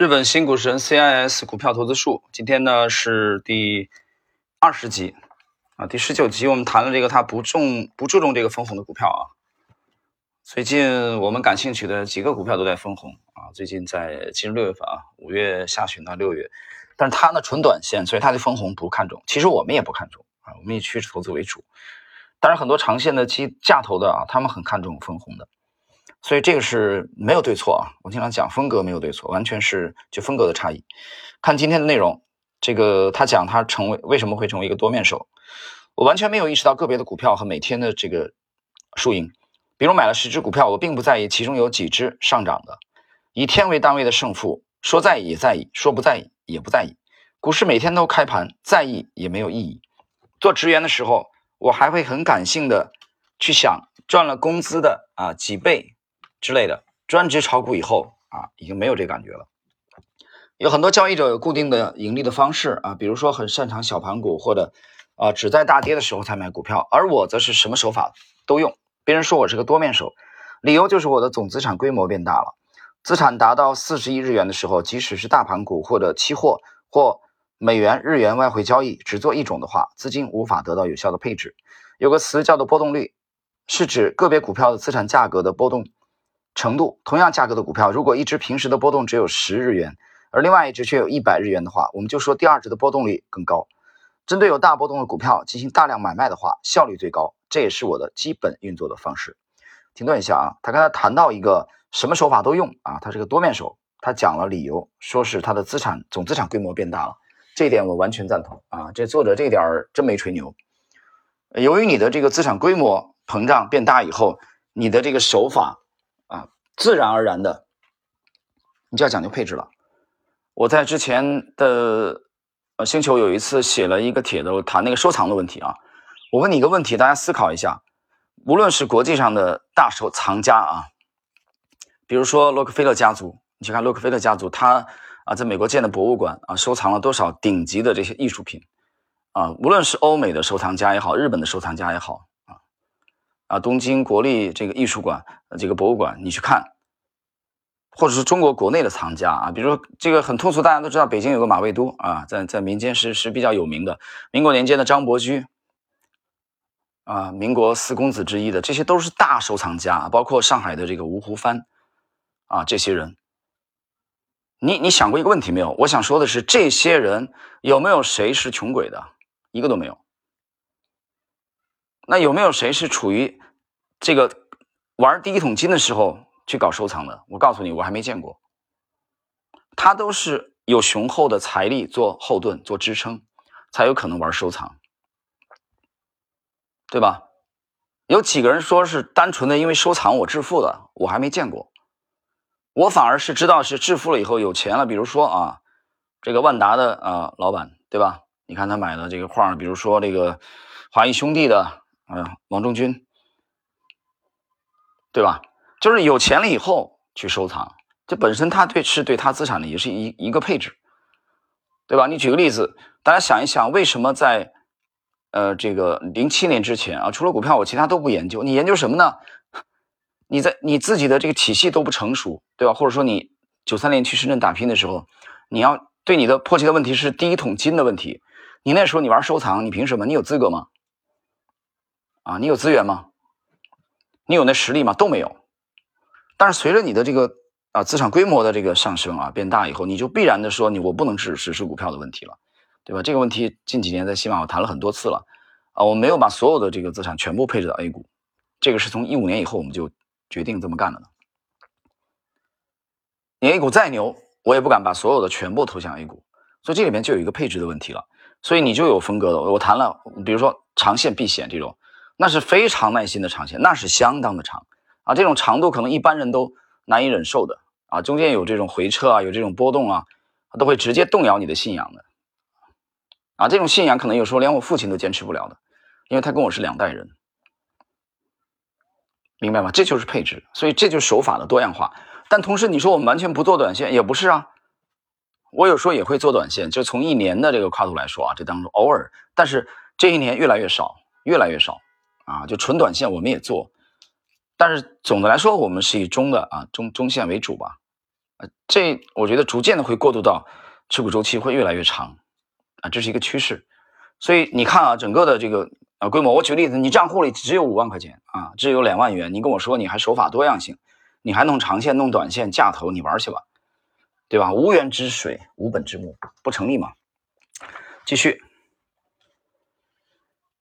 日本新股神 CIS 股票投资术，今天呢是第二十集啊，第十九集我们谈了这个它不重不注重这个分红的股票啊。最近我们感兴趣的几个股票都在分红啊，最近在进入六月份啊，五月下旬到六月，但是它呢纯短线，所以它的分红不看重。其实我们也不看重啊，我们以趋势投资为主。但是很多长线的基价投的啊，他们很看重分红的。所以这个是没有对错啊，我经常讲风格没有对错，完全是就风格的差异。看今天的内容，这个他讲他成为为什么会成为一个多面手，我完全没有意识到个别的股票和每天的这个输赢。比如买了十只股票，我并不在意其中有几只上涨的，以天为单位的胜负，说在意也在意，说不在意也不在意。股市每天都开盘，在意也没有意义。做职员的时候，我还会很感性的去想赚了工资的啊几倍。之类的专职炒股以后啊，已经没有这感觉了。有很多交易者有固定的盈利的方式啊，比如说很擅长小盘股，或者啊只在大跌的时候才买股票，而我则是什么手法都用。别人说我是个多面手，理由就是我的总资产规模变大了。资产达到四十亿日元的时候，即使是大盘股或者期货或美元日元外汇交易只做一种的话，资金无法得到有效的配置。有个词叫做波动率，是指个别股票的资产价格的波动。程度同样价格的股票，如果一只平时的波动只有十日元，而另外一只却有一百日元的话，我们就说第二只的波动率更高。针对有大波动的股票进行大量买卖的话，效率最高，这也是我的基本运作的方式。停顿一下啊，他刚才谈到一个什么手法都用啊，他是个多面手，他讲了理由，说是他的资产总资产规模变大了，这一点我完全赞同啊。这作者这点儿真没吹牛。由于你的这个资产规模膨胀变大以后，你的这个手法。自然而然的，你就要讲究配置了。我在之前的呃星球有一次写了一个帖子，我谈那个收藏的问题啊。我问你一个问题，大家思考一下：无论是国际上的大收藏家啊，比如说洛克菲勒家族，你去看洛克菲勒家族，他啊在美国建的博物馆啊，收藏了多少顶级的这些艺术品啊？无论是欧美的收藏家也好，日本的收藏家也好。啊，东京国立这个艺术馆，这个博物馆，你去看，或者是中国国内的藏家啊，比如说这个很通俗，大家都知道，北京有个马未都啊，在在民间是是比较有名的。民国年间的张伯驹，啊，民国四公子之一的，这些都是大收藏家，包括上海的这个吴湖帆，啊，这些人，你你想过一个问题没有？我想说的是，这些人有没有谁是穷鬼的？一个都没有。那有没有谁是处于这个玩第一桶金的时候去搞收藏的？我告诉你，我还没见过。他都是有雄厚的财力做后盾、做支撑，才有可能玩收藏，对吧？有几个人说是单纯的因为收藏我致富的？我还没见过。我反而是知道是致富了以后有钱了。比如说啊，这个万达的啊老板，对吧？你看他买的这个画，比如说这个华谊兄弟的。啊，王中军，对吧？就是有钱了以后去收藏，这本身他对是对他资产的也是一一个配置，对吧？你举个例子，大家想一想，为什么在呃这个零七年之前啊，除了股票我其他都不研究，你研究什么呢？你在你自己的这个体系都不成熟，对吧？或者说你九三年去深圳打拼的时候，你要对你的迫切的问题是第一桶金的问题，你那时候你玩收藏，你凭什么？你有资格吗？啊，你有资源吗？你有那实力吗？都没有。但是随着你的这个啊资产规模的这个上升啊变大以后，你就必然的说你我不能只只是股票的问题了，对吧？这个问题近几年在西马我谈了很多次了啊，我没有把所有的这个资产全部配置到 A 股，这个是从一五年以后我们就决定这么干了的。你 A 股再牛，我也不敢把所有的全部投向 A 股，所以这里面就有一个配置的问题了。所以你就有风格的，我谈了，比如说长线避险这种。那是非常耐心的长线，那是相当的长啊！这种长度可能一般人都难以忍受的啊！中间有这种回撤啊，有这种波动啊，都会直接动摇你的信仰的啊！这种信仰可能有时候连我父亲都坚持不了的，因为他跟我是两代人，明白吗？这就是配置，所以这就是手法的多样化。但同时，你说我们完全不做短线，也不是啊。我有时候也会做短线，就从一年的这个跨度来说啊，这当中偶尔，但是这一年越来越少，越来越少。啊，就纯短线我们也做，但是总的来说，我们是以中的啊中中线为主吧。呃，这我觉得逐渐的会过渡到持股周期会越来越长啊，这是一个趋势。所以你看啊，整个的这个呃规模，我举个例子，你账户里只有五万块钱啊，只有两万元，你跟我说你还手法多样性，你还弄长线弄短线价投，你玩去吧，对吧？无源之水，无本之木，不成立嘛。继续。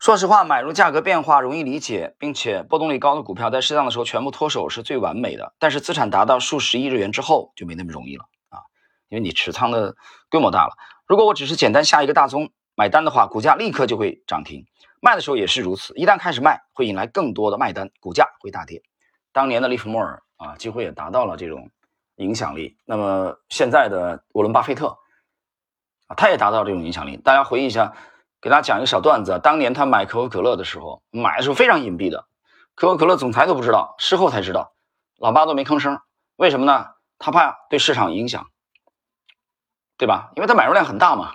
说实话，买入价格变化容易理解，并且波动率高的股票，在适当的时候全部脱手是最完美的。但是资产达到数十亿日元之后，就没那么容易了啊，因为你持仓的规模大了。如果我只是简单下一个大宗买单的话，股价立刻就会涨停。卖的时候也是如此，一旦开始卖，会引来更多的卖单，股价会大跌。当年的利弗莫尔啊，几乎也达到了这种影响力。那么现在的沃伦巴菲特啊，他也达到这种影响力。大家回忆一下。给大家讲一个小段子，当年他买可口可乐的时候，买的时候非常隐蔽的，可口可乐总裁都不知道，事后才知道，老八都没吭声，为什么呢？他怕对市场影响，对吧？因为他买入量很大嘛，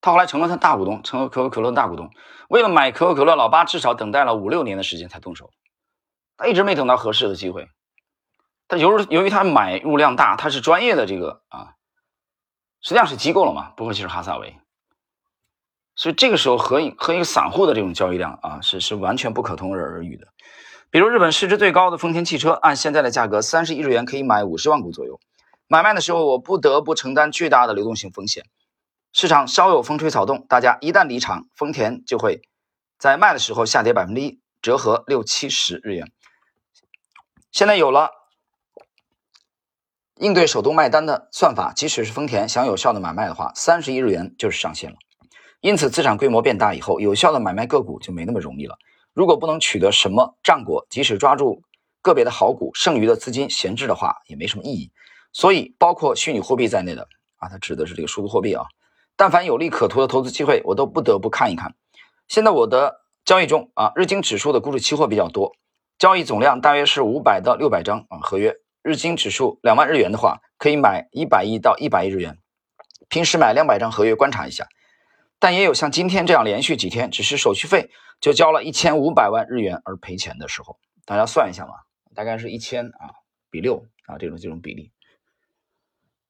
他后来成了他大股东，成了可口可乐大股东。为了买可口可乐，老八至少等待了五六年的时间才动手，他一直没等到合适的机会。他由由于他买入量大，他是专业的这个啊，实际上是机构了嘛，不会就是哈萨维。所以这个时候和和一个散户的这种交易量啊，是是完全不可同日而语的。比如日本市值最高的丰田汽车，按现在的价格三十亿日元可以买五十万股左右。买卖的时候，我不得不承担巨大的流动性风险。市场稍有风吹草动，大家一旦离场，丰田就会在卖的时候下跌百分之一，折合六七十日元。现在有了应对手动卖单的算法，即使是丰田想有效的买卖的话，三十亿日元就是上限了。因此，资产规模变大以后，有效的买卖个股就没那么容易了。如果不能取得什么战果，即使抓住个别的好股，剩余的资金闲置的话，也没什么意义。所以，包括虚拟货币在内的啊，它指的是这个数字货币啊。但凡有利可图的投资机会，我都不得不看一看。现在我的交易中啊，日经指数的股指期货比较多，交易总量大约是五百到六百张啊合约。日经指数两万日元的话，可以买一百亿到一百亿日元。平时买两百张合约，观察一下。但也有像今天这样连续几天，只是手续费就交了一千五百万日元而赔钱的时候，大家算一下嘛，大概是一千啊比六啊这种这种比例。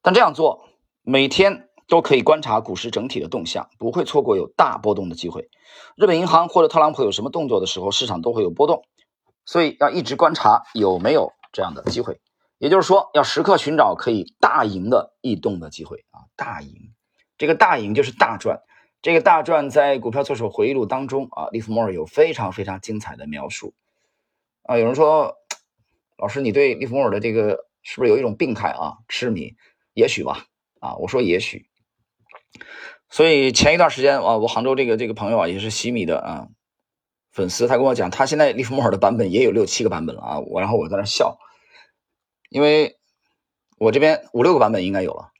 但这样做每天都可以观察股市整体的动向，不会错过有大波动的机会。日本银行或者特朗普有什么动作的时候，市场都会有波动，所以要一直观察有没有这样的机会。也就是说，要时刻寻找可以大赢的异动的机会啊，大赢，这个大赢就是大赚。这个大传在《股票作手回忆录》当中啊，利弗莫尔有非常非常精彩的描述啊。有人说，老师，你对利弗莫尔的这个是不是有一种病态啊？痴迷？也许吧啊。我说也许。所以前一段时间啊，我杭州这个这个朋友啊，也是洗米的啊粉丝，他跟我讲，他现在利弗莫尔的版本也有六七个版本了啊。我然后我在那笑，因为我这边五六个版本应该有了。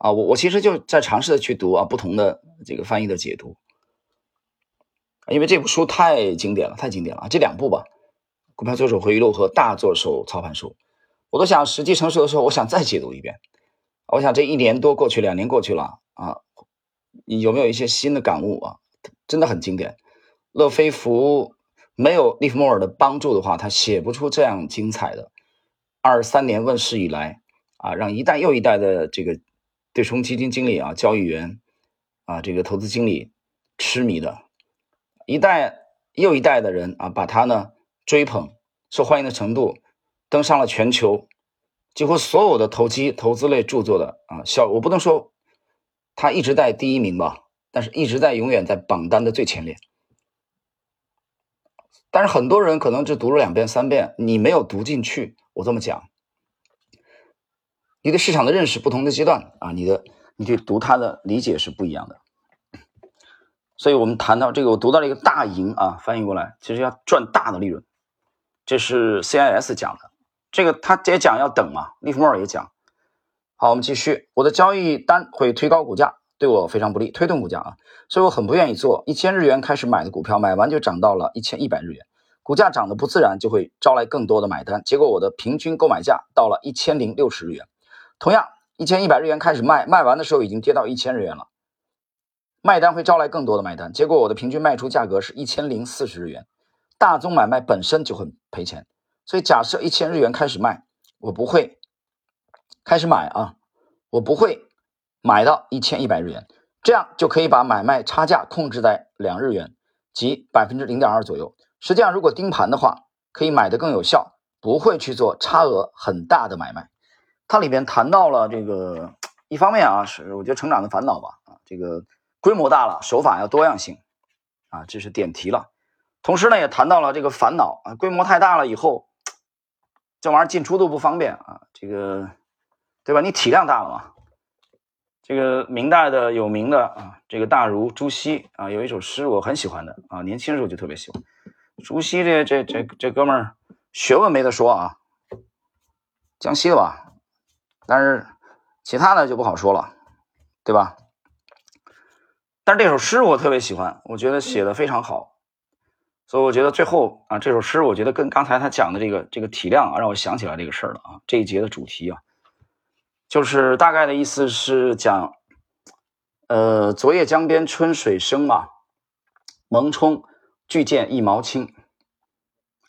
啊，我我其实就在尝试的去读啊，不同的这个翻译的解读，因为这部书太经典了，太经典了啊！这两部吧，《股票作手回忆录》和《大作手操盘术》，我都想实际成熟的时候，我想再解读一遍。我想这一年多过去，两年过去了啊，有没有一些新的感悟啊？真的很经典。乐飞福没有利弗莫尔的帮助的话，他写不出这样精彩的。二三年问世以来啊，让一代又一代的这个。对冲基金经理啊，交易员啊，这个投资经理痴迷的，一代又一代的人啊，把他呢追捧，受欢迎的程度登上了全球几乎所有的投机投资类著作的啊小，我不能说他一直在第一名吧，但是一直在永远在榜单的最前列。但是很多人可能只读了两遍三遍，你没有读进去，我这么讲。你对市场的认识不同的阶段啊，你的你对读它的理解是不一样的。所以我们谈到这个，我读到了一个大赢啊，翻译过来其实要赚大的利润，这是 CIS 讲的。这个他也讲要等嘛，利弗莫尔也讲。好，我们继续。我的交易单会推高股价，对我非常不利，推动股价啊，所以我很不愿意做。一千日元开始买的股票，买完就涨到了一千一百日元。股价涨得不自然，就会招来更多的买单，结果我的平均购买价到了一千零六十日元。同样，一千一百日元开始卖，卖完的时候已经跌到一千日元了。卖单会招来更多的买单，结果我的平均卖出价格是一千零四十日元。大宗买卖本身就很赔钱，所以假设一千日元开始卖，我不会开始买啊，我不会买到一千一百日元，这样就可以把买卖差价控制在两日元，即百分之零点二左右。实际上，如果盯盘的话，可以买的更有效，不会去做差额很大的买卖。它里边谈到了这个，一方面啊，是我觉得成长的烦恼吧，啊，这个规模大了，手法要多样性，啊，这是点题了。同时呢，也谈到了这个烦恼啊，规模太大了以后，这玩意儿进出都不方便啊，这个，对吧？你体量大了嘛。这个明代的有名的啊，这个大儒朱熹啊，有一首诗我很喜欢的啊，年轻时候就特别喜欢。朱熹这这这这哥们儿学问没得说啊，江西的吧，但是其他的就不好说了，对吧？但是这首诗我特别喜欢，我觉得写的非常好。所以我觉得最后啊，这首诗我觉得跟刚才他讲的这个这个体量啊，让我想起来这个事儿了啊。这一节的主题啊，就是大概的意思是讲，呃，昨夜江边春水生嘛，蒙冲巨舰一毛轻，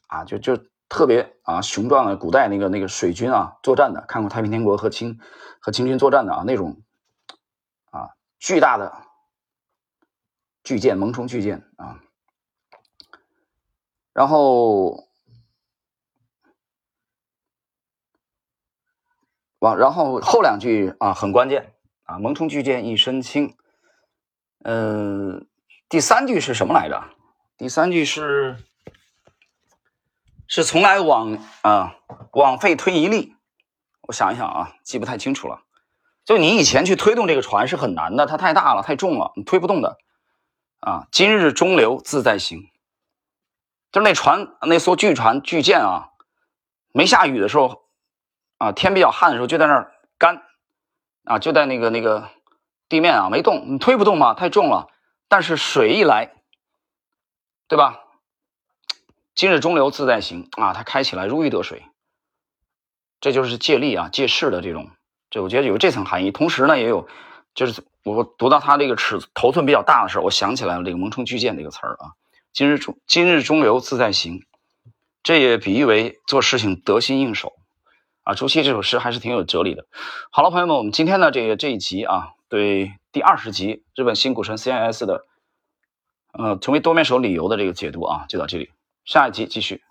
啊，就就特别啊雄壮的古代那个那个水军啊作战的，看过太平天国和清和清军作战的啊那种啊巨大的巨舰蒙冲巨舰啊。然后，往然后后两句啊很关键啊，蒙冲巨舰一身轻。嗯，第三句是什么来着？第三句是是从来枉啊枉费推一力。我想一想啊，记不太清楚了。就你以前去推动这个船是很难的，它太大了，太重了，你推不动的啊。今日中流自在行。就是那船，那艘巨船巨舰啊，没下雨的时候，啊，天比较旱的时候，就在那儿干，啊，就在那个那个地面啊没动，你推不动嘛，太重了。但是水一来，对吧？今日中流自在行啊，它开起来如鱼得水，这就是借力啊，借势的这种，这我觉得有这层含义。同时呢，也有，就是我读到它这个尺头寸比较大的时候，我想起来了这个蒙冲巨舰这个词儿啊。今日中今日中流自在行，这也比喻为做事情得心应手啊。朱熹这首诗还是挺有哲理的。好了，朋友们，我们今天的这个这一集啊，对第二十集日本新股神 CIS 的呃成为多面手理由的这个解读啊，就到这里，下一集继续。